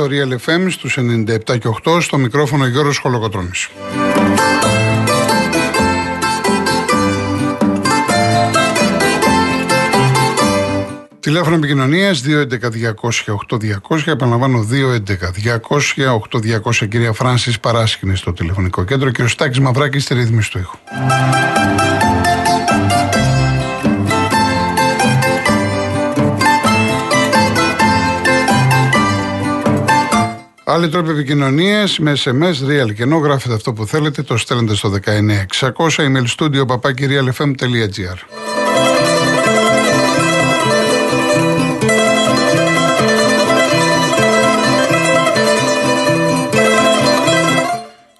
συντονισμένοι στο Real FM στους 97 και 8 στο μικρόφωνο Γιώργος Χολοκοτρώνης. Τηλέφωνο επικοινωνίας 211-200-8200. Επαναλαμβάνω 211-200-8200. Κυρία Φράνσης Παράσκηνη στο τηλεφωνικό κέντρο. Κύριο Στάκης Μαυράκης στη ρύθμιση του ήχου. Άλλοι τρόποι επικοινωνίας με SMS, real και ενώ γράφετε αυτό που θέλετε, το στέλνετε στο 19600 email studio papakirialfm.gr.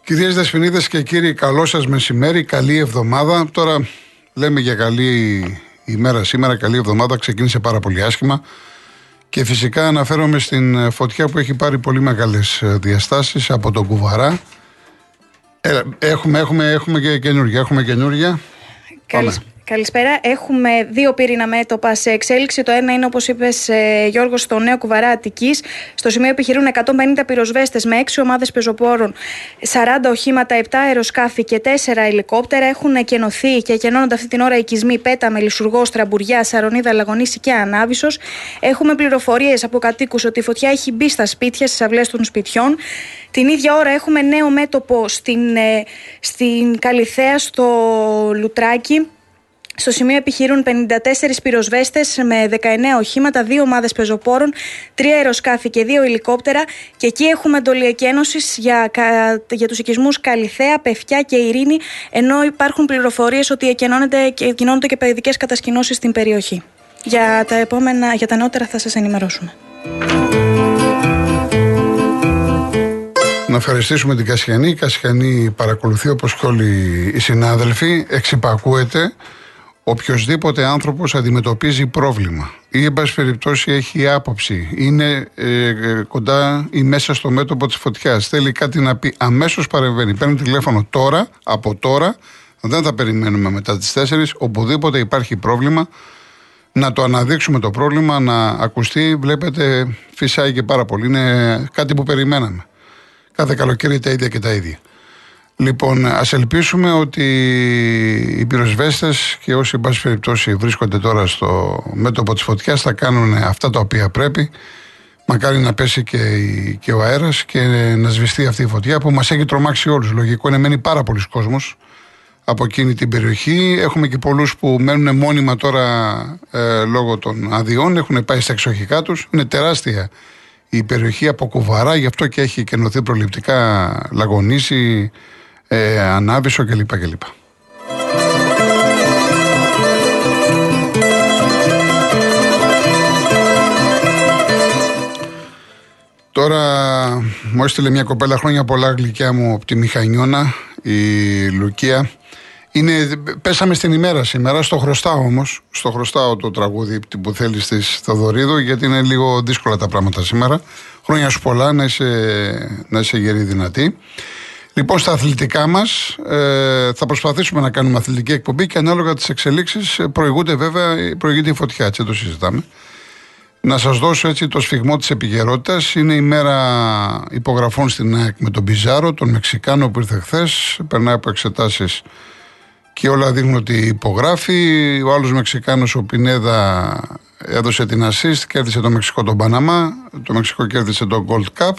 Κυρίες Δεσποινίδες και κύριοι, καλό σας μεσημέρι, καλή εβδομάδα. Τώρα λέμε για καλή ημέρα σήμερα, καλή εβδομάδα, ξεκίνησε πάρα πολύ άσχημα. Και φυσικά αναφέρομαι στην φωτιά που έχει πάρει πολύ μεγάλες διαστάσεις από τον Κουβαρά. Ε, έχουμε, έχουμε, έχουμε και καινούργια, έχουμε καινούργια. Καλησπέρα. Έχουμε δύο πύρινα μέτωπα σε εξέλιξη. Το ένα είναι, όπως είπες, ε, Γιώργος, στο νέο κουβαρά Αττικής. Στο σημείο επιχειρούν 150 πυροσβέστες με 6 ομάδες πεζοπόρων, 40 οχήματα, 7 αεροσκάφη και 4 ελικόπτερα. Έχουν εκενωθεί και εκενώνονται αυτή την ώρα οικισμοί Πέτα, Μελισσουργό, Τραμπουριά, Σαρονίδα, Λαγονίση και Ανάβησος. Έχουμε πληροφορίες από κατοίκους ότι η φωτιά έχει μπει στα σπίτια, στις αυλές των σπιτιών. Την ίδια ώρα έχουμε νέο μέτωπο στην, ε, στην Καλιθέα, στο Λουτράκι. Στο σημείο επιχειρούν 54 πυροσβέστες με 19 οχήματα, 2 ομάδες πεζοπόρων, 3 αεροσκάφη και 2 ελικόπτερα. Και εκεί έχουμε εντολή εκένωσης για, για τους οικισμούς Καλιθέα, Πεφιά και Ειρήνη, ενώ υπάρχουν πληροφορίες ότι εκενώνονται και, και παιδικές κατασκηνώσεις στην περιοχή. Για τα, επόμενα, για τα νεότερα θα σας ενημερώσουμε. Να ευχαριστήσουμε την Κασιανή. Η Κασιανή παρακολουθεί όπως και όλοι οι συνάδελφοι. Εξυπακούεται οποιοδήποτε άνθρωπος αντιμετωπίζει πρόβλημα ή εν πάση περιπτώσει έχει άποψη, είναι ε, ε, κοντά ή μέσα στο μέτωπο της φωτιάς, θέλει κάτι να πει, αμέσως παρεμβαίνει. Παίρνει τηλέφωνο τώρα, από τώρα, δεν θα περιμένουμε μετά τις 4, οπουδήποτε υπάρχει πρόβλημα, να το αναδείξουμε το πρόβλημα, να ακουστεί. Βλέπετε, φυσάει και πάρα πολύ. Είναι κάτι που περιμέναμε. Κάθε καλοκαίρι τα ίδια και τα ίδια. Λοιπόν, ας ελπίσουμε ότι οι πυροσβέστες και όσοι, εν πάση περιπτώσει, βρίσκονται τώρα στο μέτωπο της φωτιάς θα κάνουν αυτά τα οποία πρέπει. Μακάρι να πέσει και, και ο αέρας και να σβηστεί αυτή η φωτιά που μας έχει τρομάξει όλους. Λογικό είναι, μένει πάρα πολλοί κόσμος από εκείνη την περιοχή. Έχουμε και πολλούς που μένουν μόνιμα τώρα ε, λόγω των αδειών, έχουν πάει στα εξοχικά τους. Είναι τεράστια η περιοχή από κουβαρά, γι' αυτό και έχει κενωθεί προληπτικά λαγονίσει, ε, Ανάβησο κλπ. κλπ. Τώρα μου έστειλε μια κοπέλα χρόνια πολλά γλυκιά μου από τη Μηχανιώνα, η Λουκία. Είναι, πέσαμε στην ημέρα σήμερα, στο χρωστάω όμως. Στο χρωστάω το τραγούδι που θέλεις της Θοδωρίδου, γιατί είναι λίγο δύσκολα τα πράγματα σήμερα. Χρόνια σου πολλά, να είσαι, να είσαι γερή δυνατή. Λοιπόν, στα αθλητικά μας ε, θα προσπαθήσουμε να κάνουμε αθλητική εκπομπή και ανάλογα τις εξελίξεις ε, προηγούνται βέβαια, προηγείται η φωτιά, έτσι το συζητάμε. Να σας δώσω έτσι το σφιγμό της επικαιρότητας. Είναι η μέρα υπογραφών στην ΑΕΚ με τον Πιζάρο, τον Μεξικάνο που ήρθε χθες. Περνάει από εξετάσεις και όλα δείχνουν ότι υπογράφει. Ο άλλος Μεξικάνος, ο Πινέδα, έδωσε την assist, κέρδισε το Μεξικό τον Παναμά. Το Μεξικό κέρδισε το Gold Cup.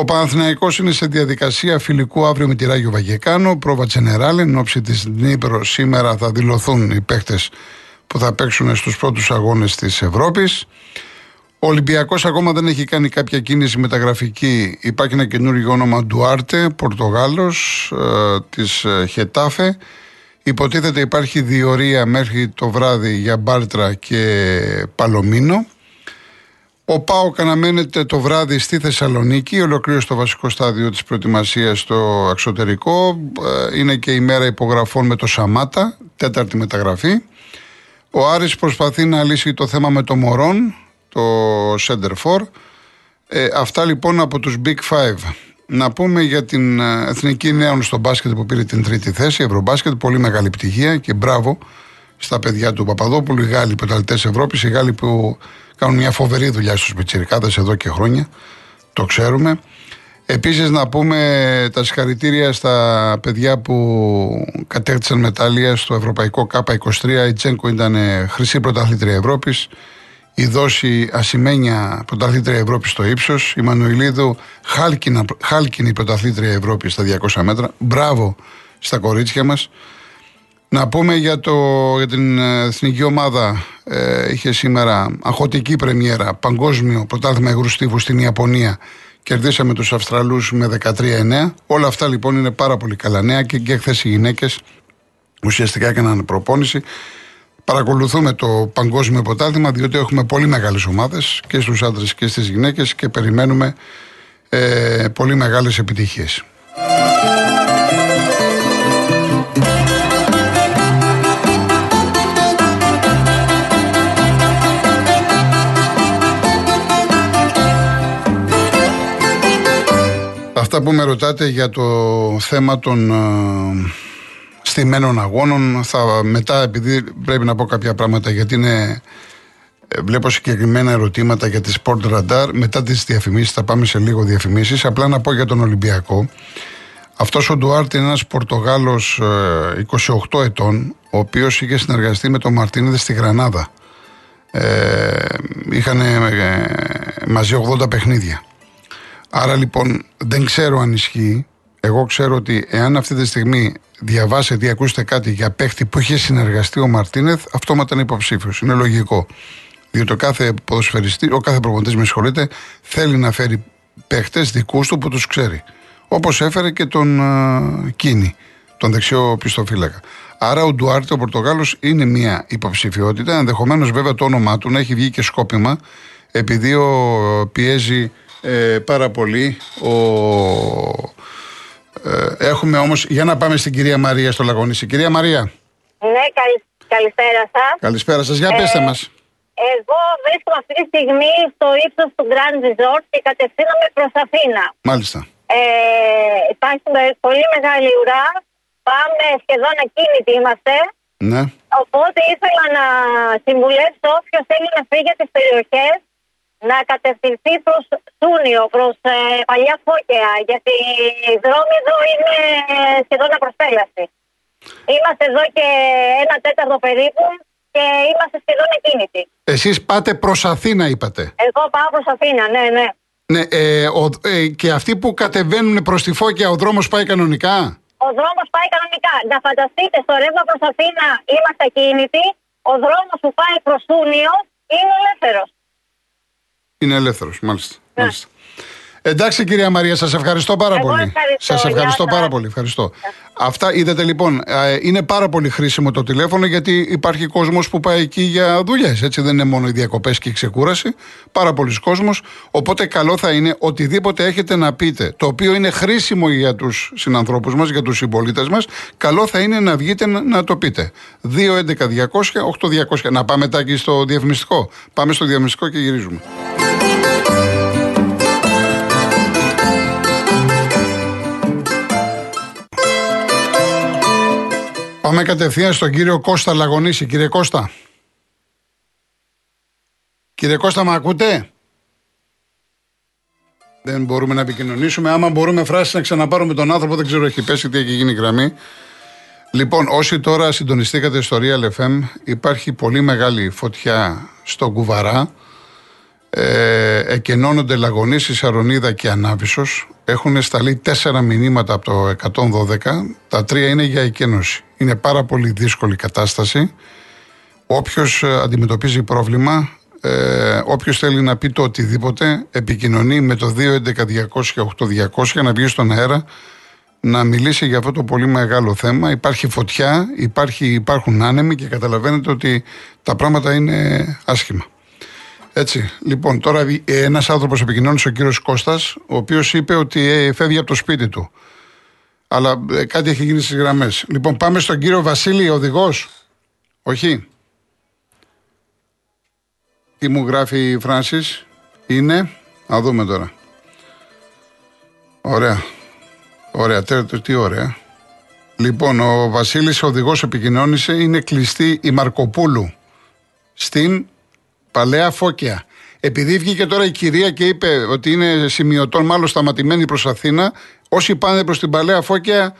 Ο Παναθηναϊκός είναι σε διαδικασία φιλικού αύριο με τη Ράγιο Βαγεκάνο, πρόβα Τζενεράλ. Εν ώψη της Νύπρο σήμερα θα δηλωθούν οι παίχτε που θα παίξουν στους πρώτους αγώνες της Ευρώπης. Ο Ολυμπιακός ακόμα δεν έχει κάνει κάποια κίνηση μεταγραφική. Υπάρχει ένα καινούργιο όνομα Ντουάρτε, Πορτογάλος, ε, της ε, Χετάφε. Υποτίθεται υπάρχει διορία μέχρι το βράδυ για Μπάρτρα και Παλομίνο. Ο Πάο αναμένεται το βράδυ στη Θεσσαλονίκη, ολοκλήρωσε το βασικό στάδιο της προετοιμασίας στο εξωτερικό. Ε, είναι και η μέρα υπογραφών με το Σαμάτα, τέταρτη μεταγραφή. Ο Άρης προσπαθεί να λύσει το θέμα με το Μωρόν, το Center for. Ε, αυτά λοιπόν από τους Big Five. Να πούμε για την ε, Εθνική Νέων στο μπάσκετ που πήρε την τρίτη θέση, Ευρωμπάσκετ, πολύ μεγάλη πτυχία και μπράβο στα παιδιά του Παπαδόπουλου, οι Γάλλοι πρωταθλητέ Ευρώπης, οι Γάλλοι που κάνουν μια φοβερή δουλειά στους Πιτσυρικάδε εδώ και χρόνια. Το ξέρουμε. Επίσης, να πούμε τα συγχαρητήρια στα παιδιά που κατέκτησαν μετάλλια στο Ευρωπαϊκό ΚΑΠΑ23. Η Τσένκο ήταν χρυσή πρωταθλήτρια Ευρώπης. Η Δόση ασημένια πρωταθλήτρια Ευρώπης στο ύψος. Η Μανουηλίδου χάλκινη πρωταθλήτρια Ευρώπης στα 200 μέτρα. Μπράβο στα κορίτσια μας. Να πούμε για, το, για την εθνική ομάδα. Ε, είχε σήμερα αχωτική πρεμιέρα, παγκόσμιο πρωτάθλημα υγρού στην Ιαπωνία. Κερδίσαμε τους Αυστραλούς με 13-9. Όλα αυτά λοιπόν είναι πάρα πολύ καλά νέα και, και χθες οι γυναίκες ουσιαστικά έκαναν προπόνηση. Παρακολουθούμε το παγκόσμιο πρωτάθλημα διότι έχουμε πολύ μεγάλες ομάδες και στους άντρες και στις γυναίκες και περιμένουμε ε, πολύ μεγάλες επιτυχίες. Αυτά που με ρωτάτε για το θέμα των ε, στημένων αγώνων. Θα, μετά, επειδή πρέπει να πω κάποια πράγματα, γιατί είναι. Ε, βλέπω συγκεκριμένα ερωτήματα για τη Sport Radar. Μετά τις διαφημίσεις, θα πάμε σε λίγο διαφημίσεις. Απλά να πω για τον Ολυμπιακό. Αυτός ο Ντουάρτ είναι ένας Πορτογάλος 28 ε, ετών, ο οποίος είχε συνεργαστεί με τον Μαρτίνεδε στη Γρανάδα. Ε, είχαν ε, μαζί 80 παιχνίδια. Άρα λοιπόν δεν ξέρω αν ισχύει. Εγώ ξέρω ότι εάν αυτή τη στιγμή διαβάσετε ή ακούσετε κάτι για παίχτη που είχε συνεργαστεί ο Μαρτίνεθ, αυτόματα είναι υποψήφιος. Είναι λογικό. Διότι ο κάθε ποδοσφαιριστή, ο κάθε προπονητής, με συγχωρείτε, θέλει να φέρει παίχτες δικούς του που τους ξέρει. Όπως έφερε και τον uh, Κίνη, τον δεξιό πιστοφύλακα. Άρα ο Ντουάρτε, ο Πορτογάλος, είναι μια υποψηφιότητα. Ενδεχομένως βέβαια το όνομά του να έχει βγει και σκόπιμα, επειδή ο, πιέζει ε, πάρα πολύ ο, ε, έχουμε όμως, για να πάμε στην κυρία Μαρία στο Λαγονίσι. Κυρία Μαρία. Ναι, καλη, καλησπέρα σας. Καλησπέρα σας, για ε, πέστε μας. Εγώ βρίσκομαι αυτή τη στιγμή στο ύψος του Grand Resort και κατευθύνομαι προς Αθήνα. Μάλιστα. Ε, υπάρχει πολύ μεγάλη ουρά. Πάμε σχεδόν ακίνητοι είμαστε. Ναι. Οπότε ήθελα να συμβουλεύσω όποιος θέλει να φύγει από τις περιοχές να κατευθυνθεί προς Σούνιο, προς ε, παλιά Φώκαια, γιατί οι δρόμοι εδώ είναι σχεδόν απροσπέλαστοι. Είμαστε εδώ και ένα τέταρτο περίπου και είμαστε σχεδόν ακίνητοι. Εσείς πάτε προς Αθήνα, είπατε. Εγώ πάω προς Αθήνα, ναι, ναι. Ναι, ε, ο, ε, και αυτοί που κατεβαίνουν προς τη Φώκια, ο δρόμος πάει κανονικά; Ο δρόμος πάει κανονικά. Να φανταστείτε, στο ρεύμα προς Αθήνα είμαστε ακίνητοι. Ο δρόμος που πάει προς Σούνιο είναι ελεύθερος. Είναι ελεύθερος, μάλιστα. Ναι. μάλιστα. Εντάξει κυρία Μαρία, σας ευχαριστώ πάρα πολύ. Σας ευχαριστώ πάρα πολύ. Ευχαριστώ. Αυτά είδατε λοιπόν, είναι πάρα πολύ χρήσιμο το τηλέφωνο γιατί υπάρχει κόσμος που πάει εκεί για δουλειές. Έτσι δεν είναι μόνο οι διακοπές και η ξεκούραση. Πάρα πολλοί κόσμος. Οπότε καλό θα είναι οτιδήποτε έχετε να πείτε, το οποίο είναι χρήσιμο για τους συνανθρώπους μας, για τους συμπολίτες μας, καλό θα είναι να βγείτε να, το πείτε. 2.11.200, 8.200. Να πάμε τάκι στο διαφημιστικό. Πάμε στο διαφημιστικό και γυρίζουμε. Πάμε κατευθείαν στον κύριο Κώστα Λαγονίση. Κύριε Κώστα. Κύριε Κώστα, με ακούτε; Δεν μπορούμε να επικοινωνήσουμε. Άμα μπορούμε φράση να ξαναπάρουμε τον άνθρωπο, δεν ξέρω, έχει πέσει τι έχει γίνει η γραμμή. Λοιπόν, όσοι τώρα συντονιστήκατε στο Real FM, υπάρχει πολύ μεγάλη φωτιά στο Κουβαρά. Ε, εκενώνονται Λαγονίση, Σαρονίδα και Ανάβησος. Έχουν σταλεί τέσσερα μηνύματα από το 112. Τα τρία είναι για εκένωση. Είναι πάρα πολύ δύσκολη κατάσταση. Όποιος ε, αντιμετωπίζει πρόβλημα, ε, όποιος θέλει να πει το οτιδήποτε, επικοινωνεί με το 211-200-8200 να βγει στον αέρα να μιλήσει για αυτό το πολύ μεγάλο θέμα. Υπάρχει φωτιά, υπάρχει, υπάρχουν άνεμοι και καταλαβαίνετε ότι τα πράγματα είναι άσχημα. Έτσι. Λοιπόν, τώρα ένας άνθρωπος επικοινώνησε ο κύριος Κώστας, ο οποίος είπε ότι ε, φεύγει από το σπίτι του. Αλλά ε, κάτι έχει γίνει στις γραμμές. Λοιπόν, πάμε στον κύριο Βασίλη, οδηγός. Όχι. Τι μου γράφει η Φράνση, είναι. Να δούμε τώρα. Ωραία. Ωραία, τι ωραία. Λοιπόν, ο Βασίλης, οδηγός, επικοινώνησε. Είναι κλειστή η Μαρκοπούλου στην Παλαιά Φώκια. Επειδή βγήκε τώρα η κυρία και είπε ότι είναι σημειωτών, μάλλον σταματημένη προς Αθήνα, όσοι πάνε προς την Παλαιά Φώκια,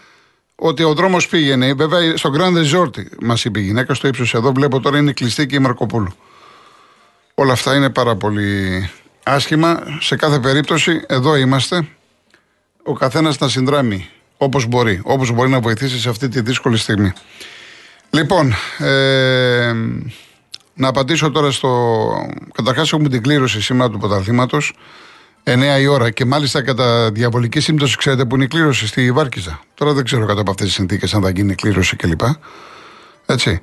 ότι ο δρόμος πήγαινε. Βέβαια, στο Grand Resort μας είπε η γυναίκα στο ύψος εδώ. Βλέπω τώρα είναι κλειστή και η Μαρκοπούλου. Όλα αυτά είναι πάρα πολύ άσχημα. Σε κάθε περίπτωση, εδώ είμαστε. Ο καθένας να συνδράμει όπως μπορεί, όπως μπορεί να βοηθήσει σε αυτή τη δύσκολη στιγμή. Λοιπόν, ε, να απαντήσω τώρα στο... Καταρχάς έχουμε την κλήρωση σήμερα του πρωταθλήματος, 9 η ώρα και μάλιστα κατά διαβολική σύμπτωση ξέρετε που είναι η κλήρωση στη Βάρκιζα. Τώρα δεν ξέρω κατά από αυτές τις συνθήκες αν θα γίνει κλήρωση κλπ. Έτσι.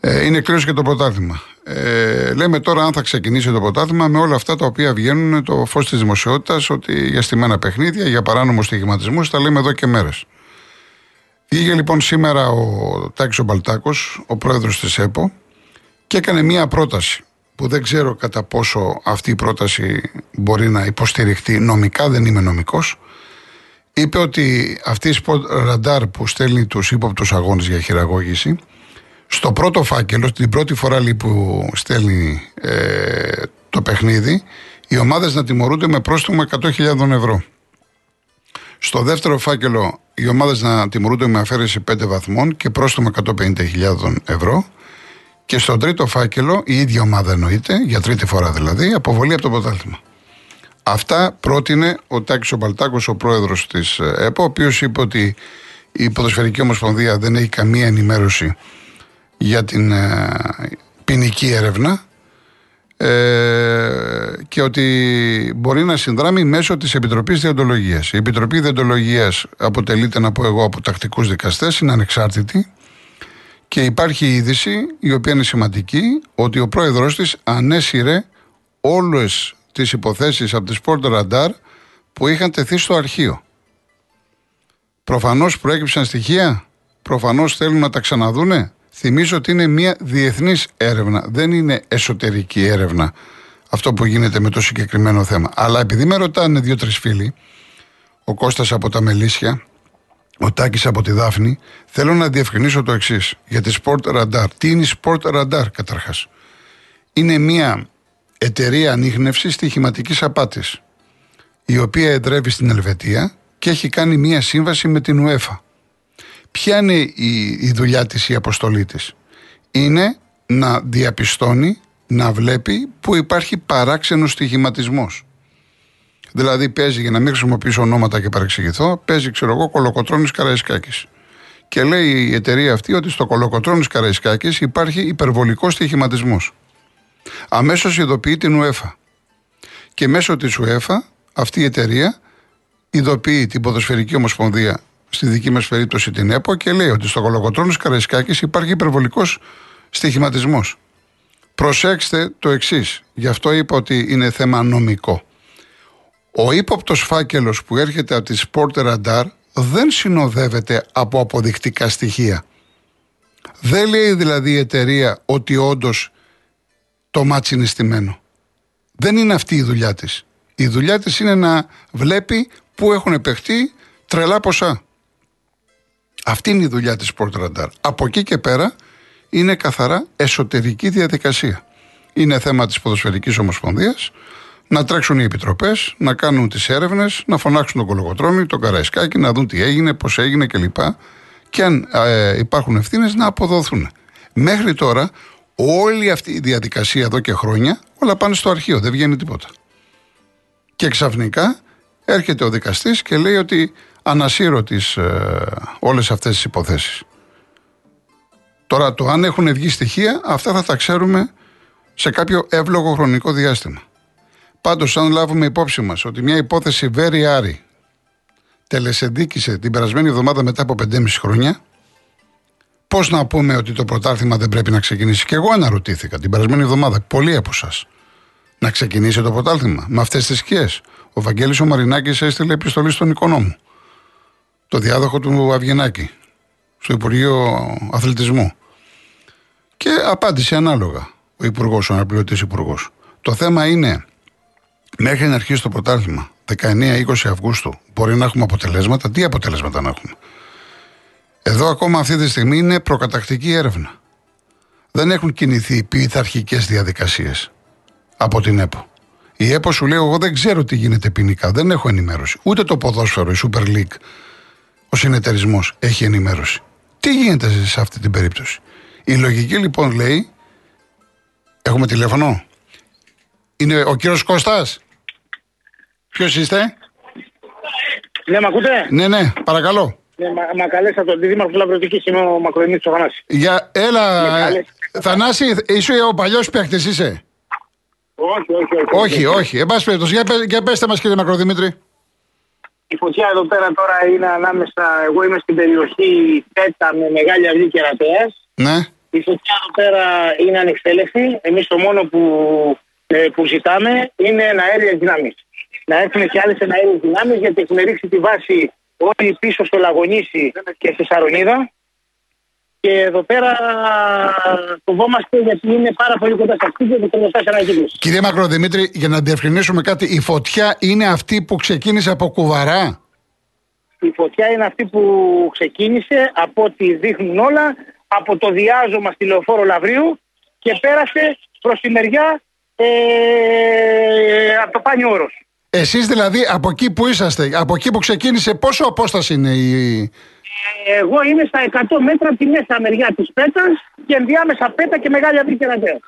Ε, είναι κλήρωση και το πρωτάθλημα. Ε, λέμε τώρα αν θα ξεκινήσει το πρωτάθλημα με όλα αυτά τα οποία βγαίνουν το φως της δημοσιότητας ότι για στημένα παιχνίδια, για παράνομου στοιχηματισμού, τα λέμε εδώ και μέρες. Βγήκε λοιπόν σήμερα ο Τάκης ο Μπαλτάκος, ο πρόεδρος της ΕΠΟ και έκανε μία πρόταση που δεν ξέρω κατά πόσο αυτή η πρόταση μπορεί να υποστηριχτεί νομικά, δεν είμαι νομικός. Είπε ότι αυτή η Sport Radar που στέλνει τους ύποπτους αγώνες για χειραγώγηση στο πρώτο φάκελο, την πρώτη φορά που στέλνει ε, το παιχνίδι, οι ομάδες να τιμωρούνται με πρόστιμο 100.000 ευρώ. Στο δεύτερο φάκελο, οι ομάδες να τιμωρούνται με αφαίρεση 5 βαθμών και πρόστιμο 150.000 ευρώ. Και στο τρίτο φάκελο, η ίδια ομάδα εννοείται, για τρίτη φορά δηλαδή, αποβολή από το πρωτάθλημα. Αυτά πρότεινε ο Τάκης ο Μπαλτάκος, ο πρόεδρος της ΕΠΟ, ο οποίος είπε ότι η Ποδοσφαιρική Ομοσπονδία δεν έχει καμία ενημέρωση για την ε, ποινική έρευνα ε, και ότι μπορεί να συνδράμει μέσω της Επιτροπής Διοντολογίας. Η Επιτροπή Διοντολογίας αποτελείται, να πω εγώ, από τακτικούς δικαστές, είναι ανεξάρτητη και υπάρχει είδηση, η οποία είναι σημαντική, ότι ο πρόεδρος της ανέσυρε όλες τις υποθέσεις από τη Sport Radar που είχαν τεθεί στο αρχείο. Προφανώς προέκυψαν στοιχεία, προφανώς θέλουν να τα ξαναδούνε, Θυμίζω ότι είναι μια διεθνής έρευνα, δεν είναι εσωτερική έρευνα αυτό που γίνεται με το συγκεκριμένο θέμα. Αλλά επειδή με ρωτάνε δύο-τρεις φίλοι, ο Κώστας από τα Μελίσια, ο Τάκης από τη Δάφνη, θέλω να διευκρινίσω το εξής για τη Sport Radar. Τι είναι η Sport Radar καταρχάς; Είναι μια εταιρεία ανείχνευσης στοιχηματικής απάτης, η οποία εντρεύει στην Ελβετία και έχει κάνει μια σύμβαση με την UEFA. Ποια είναι η, η δουλειά της, η αποστολή της; Είναι να διαπιστώνει, να βλέπει που υπάρχει παράξενος στοιχηματισμός. Δηλαδή παίζει, για να μην χρησιμοποιήσω ονόματα και παρεξηγηθώ, παίζει, ξέρω εγώ, κολοκοτρώνης Καραϊσκάκης. Και λέει η εταιρεία αυτή ότι στο κολοκοτρώνης Καραϊσκάκης υπάρχει υπερβολικός στοιχηματισμός. Αμέσως ειδοποιεί την UEFA. Και μέσω της UEFA αυτή η εταιρεία ειδοποιεί την Ποδοσφαιρική Ομοσπονδία στη δική μας περίπτωση την ΕΠΟ και λέει ότι στο κολοκοτρόνο Καραϊσκάκης υπάρχει υπερβολικός στοιχηματισμός. Προσέξτε το εξής. Γι' αυτό είπα ότι είναι θέμα νομικό. Ο ύποπτος φάκελος που έρχεται από τη Sport Radar δεν συνοδεύεται από αποδεικτικά στοιχεία. Δεν λέει δηλαδή η εταιρεία ότι όντως το ματς είναι στημένο. Δεν είναι αυτή η δουλειά της. Η δουλειά της είναι να βλέπει πού έχουν παιχτεί τρελά ποσά. Αυτή είναι η δουλειά της Sport Radar. Από εκεί και πέρα είναι καθαρά εσωτερική διαδικασία. Είναι θέμα της Ποδοσφαιρικής Ομοσπονδίας να τρέξουν οι επιτροπές, να κάνουν τις έρευνες, να φωνάξουν τον Κολοκοτρώνη, τον Καραϊσκάκη, να δουν τι έγινε, πώς έγινε κλπ. Και αν ε, υπάρχουν ευθύνες να αποδοθούν. Μέχρι τώρα όλη αυτή η διαδικασία εδώ και χρόνια όλα πάνε στο αρχείο, δεν βγαίνει τίποτα. Και ξαφνικά έρχεται ο δικαστής και λέει ότι ανασύρω τις, ε, όλες αυτές τις υποθέσεις. Τώρα το αν έχουν βγει στοιχεία, αυτά θα τα ξέρουμε σε κάποιο εύλογο χρονικό διάστημα. Πάντως αν λάβουμε υπόψη μας ότι μια υπόθεση very άρη τελεσεντίκησε την περασμένη εβδομάδα μετά από 5,5 χρόνια, πώς να πούμε ότι το πρωτάθλημα δεν πρέπει να ξεκινήσει; Και εγώ αναρωτήθηκα την περασμένη εβδομάδα, πολλοί από εσά, να ξεκινήσει το πρωτάθλημα με αυτές τις σκιές. Ο Βαγγέλης ο Μαρινάκης έστειλε επιστολή στον οικονόμου το διάδοχο του Αυγενάκη στο Υπουργείο Αθλητισμού. Και απάντησε ανάλογα ο Υπουργός, ο αναπληρωτής Υπουργός. Το θέμα είναι μέχρι να αρχίσει το πρωτάθλημα 19-20 Αυγούστου μπορεί να έχουμε αποτελέσματα; Τι αποτελέσματα να έχουμε; Εδώ ακόμα αυτή τη στιγμή είναι προκατακτική έρευνα. Δεν έχουν κινηθεί πειθαρχικές διαδικασίες από την ΕΠΟ. Η ΕΠΟ σου λέει: Εγώ δεν ξέρω τι γίνεται ποινικά. Δεν έχω ενημέρωση. Ούτε το ποδόσφαιρο, η Super League, ο συνεταιρισμός έχει ενημέρωση. Τι γίνεται σε αυτή την περίπτωση; Η λογική λοιπόν λέει. Έχουμε τηλέφωνο. Είναι ο κύριος Κώστας; Ποιος είστε; Ναι, με ακούτε; Ναι, ναι, παρακαλώ. Ναι, μα, μα καλέσα τον Δήμαρχο Λαυρωτική, είμαι ο Μακρονίτης ο Θανάση. Για, έλα, Ναι, καλέ. ε, Θανάση, είσαι ο παλιός παίκτης είσαι; Όχι, όχι, όχι. όχι, όχι. Εν πάση περιπτώσει, για, πε- για πέστε μας κύριε Μακροδημήτρη. Η φωτιά εδώ πέρα τώρα είναι ανάμεσα, εγώ είμαι στην περιοχή Πέτα με Μεγάλη Αυγή και Ρατέας. Ναι. Η φωτιά εδώ πέρα είναι ανεξέλεκτη. Εμείς το μόνο που, ε, που ζητάμε είναι εναέρειες δυνάμεις. Να έρθουν και άλλες εναέρειες δυνάμεις γιατί έχουν ρίξει τη βάση όλοι πίσω στο Λαγονίσι και στη Σαρονίδα. Και εδώ πέρα φοβόμαστε γιατί είναι πάρα πολύ κοντά στα σπίτια και κοντά σε ανακύκλωση. Κύριε Μακροδημήτρη, για να διευκρινίσουμε κάτι, η φωτιά είναι αυτή που ξεκίνησε από κουβαρά; Η φωτιά είναι αυτή που ξεκίνησε από ό,τι δείχνουν όλα από το διάζωμα στη λεωφόρο Λαβρίου και πέρασε προς τη μεριά ε, από το Πάνιο Όρος. Εσείς δηλαδή από εκεί που είσαστε, από εκεί που ξεκίνησε, πόσο απόσταση είναι η... Εγώ είμαι στα 100 μέτρα από τη μέσα μεριά της Πέτας και ενδιάμεσα Πέτα και Μεγάλη Αυγή και Ρατέα.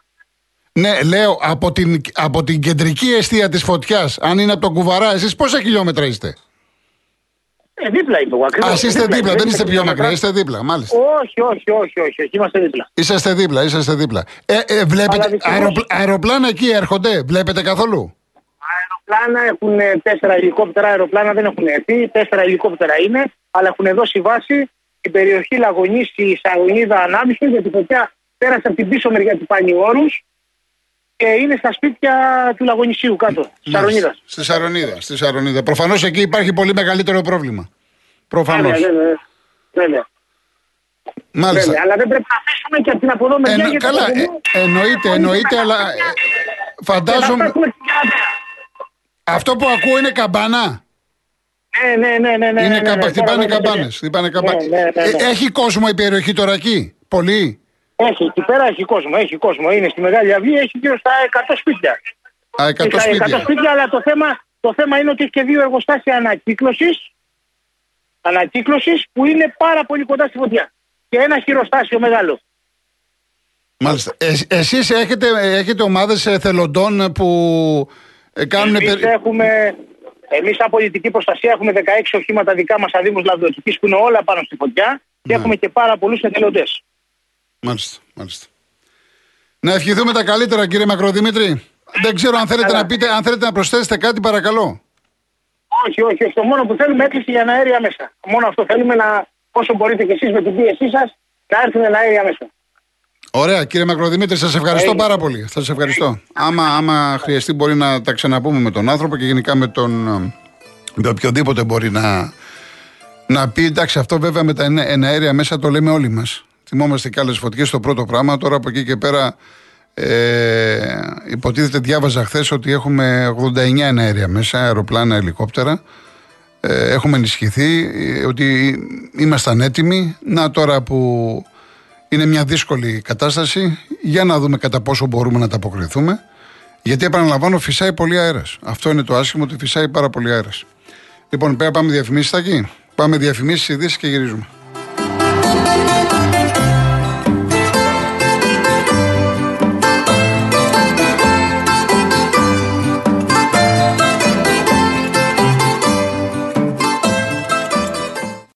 Ναι, λέω από την, από την κεντρική αιστεία της φωτιάς, αν είναι από τον κουβαρά, εσείς πόσα χιλιόμετρα είστε; Ε, δίπλα είμαι εγώ Α, ακριβώς. εσείς είστε δίπλα, δεν είστε πιο χιλιόμετρα. μακριά, είστε δίπλα, μάλιστα. Όχι, όχι, όχι, όχι, όχι, είμαστε δίπλα. Είσαστε δίπλα, είσαστε δίπλα. Ε, ε, Αλλά βλέπετε, δυστυχώς- αεροπλ- αεροπλάνα εκεί έρχονται, βλέπετε καθόλου; Αεροπλάνα έχουν ε, τέσσερα ελικόπτερα, αεροπλάνα δεν έχουν έρθει. Τέσσερα ελικόπτερα είναι, αλλά έχουν δώσει βάση στην περιοχή Λαγωνίση, Σαρονίδα, Ανάμισο, γιατί η φωτιά πέρασε από την πίσω μεριά του Πάνιου Όρους και είναι στα σπίτια του Λαγωνισίου κάτω, τη Σαρονίδα. Στη Σαρονίδα, στη Σαρονίδα. Προφανώς εκεί υπάρχει πολύ μεγαλύτερο πρόβλημα. Προφανώς. Βέβαια, βέβαια. βέβαια, Μάλιστα. βέβαια. Αλλά δεν πρέπει να αφήσουμε και από την από εδώ μεριά. Εννο- γιατί καλά, από εδώ- ε, εννοείται, εννοείται, αλλά ε, Και να φαντάζομαι φτάσουμε στην Καρατέα. αυτό που ακούω είναι καμπάνα. Ναι, ναι, ναι, ναι, ναι. είναι ναι, ναι, καμπα... ναι. χτυπάνε Τώρα, ναι, καμπάνες. χτυπάνε καμπάνες. ναι, ναι, ναι. Ε, έχει κόσμο η περιοχή τώρα εκεί. Πολύ; Έχει, εκεί πέρα έχει κόσμο, έχει κόσμο. Είναι στη Μεγάλη Αυγή, έχει γύρω στα 100 σπίτια. Α, 100 Στα 100 σπίτια. σπίτια, αλλά το θέμα, το θέμα είναι ότι έχει και δύο εργοστάσια ανακύκλωσης, ανακύκλωσης που είναι πάρα πολύ κοντά στη φωτιά. Και ένα χειροστάσιο μεγάλο. Μάλιστα. Ε, εσείς έχετε, έχετε ομάδες εθελοντών που ε, κάνουν... Εμείς περι- έχουμε, εμείς σαν πολιτική προστασία έχουμε 16 οχήματα δικά μας αδήμους λαβδοτικής που είναι όλα πάνω στη φωτιά και Ναι. έχουμε και πάρα πολλούς εθελοντές. Μάλιστα, μάλιστα. Να ευχηθούμε τα καλύτερα κύριε Μακροδημήτρη. Δεν ξέρω αν θέλετε, Καλά. να πείτε, αν θέλετε να προσθέσετε κάτι παρακαλώ. Όχι, όχι, όχι. Το μόνο που θέλουμε έκκληση για αέρια μέσα. Μόνο αυτό θέλουμε να, όσο μπορείτε κι εσείς με την πίεσή σας, να έρθουν αέρια μέσα. Ωραία, κύριε Μακροδημήτρη, σας ευχαριστώ Έγινε. πάρα πολύ. Θα σας ευχαριστώ. Άμα, άμα χρειαστεί, μπορεί να τα ξαναπούμε με τον άνθρωπο και γενικά με τον. ε, Με οποιοδήποτε μπορεί να, να πει. Εντάξει, αυτό βέβαια με τα ενε- εναέρια μέσα το λέμε όλοι μας. Θυμόμαστε και άλλες φωτιές το πρώτο πράγμα. Τώρα από εκεί και πέρα. Ε, υποτίθεται διάβαζα χθες ότι έχουμε 89 εναέρια μέσα, αεροπλάνα, ελικόπτερα. Ε, έχουμε ενισχυθεί, ε, ότι ήμασταν έτοιμοι. Να τώρα που είναι μια δύσκολη κατάσταση, για να δούμε κατά πόσο μπορούμε να τα αποκριθούμε. Γιατί επαναλαμβάνω, φυσάει πολύ αέρας. Αυτό είναι το άσχημο, ότι φυσάει πάρα πολύ αέρας. Λοιπόν, πέρα πάμε διαφημίσει, εκεί. Πάμε διαφημίσει, ειδήσεις και γυρίζουμε.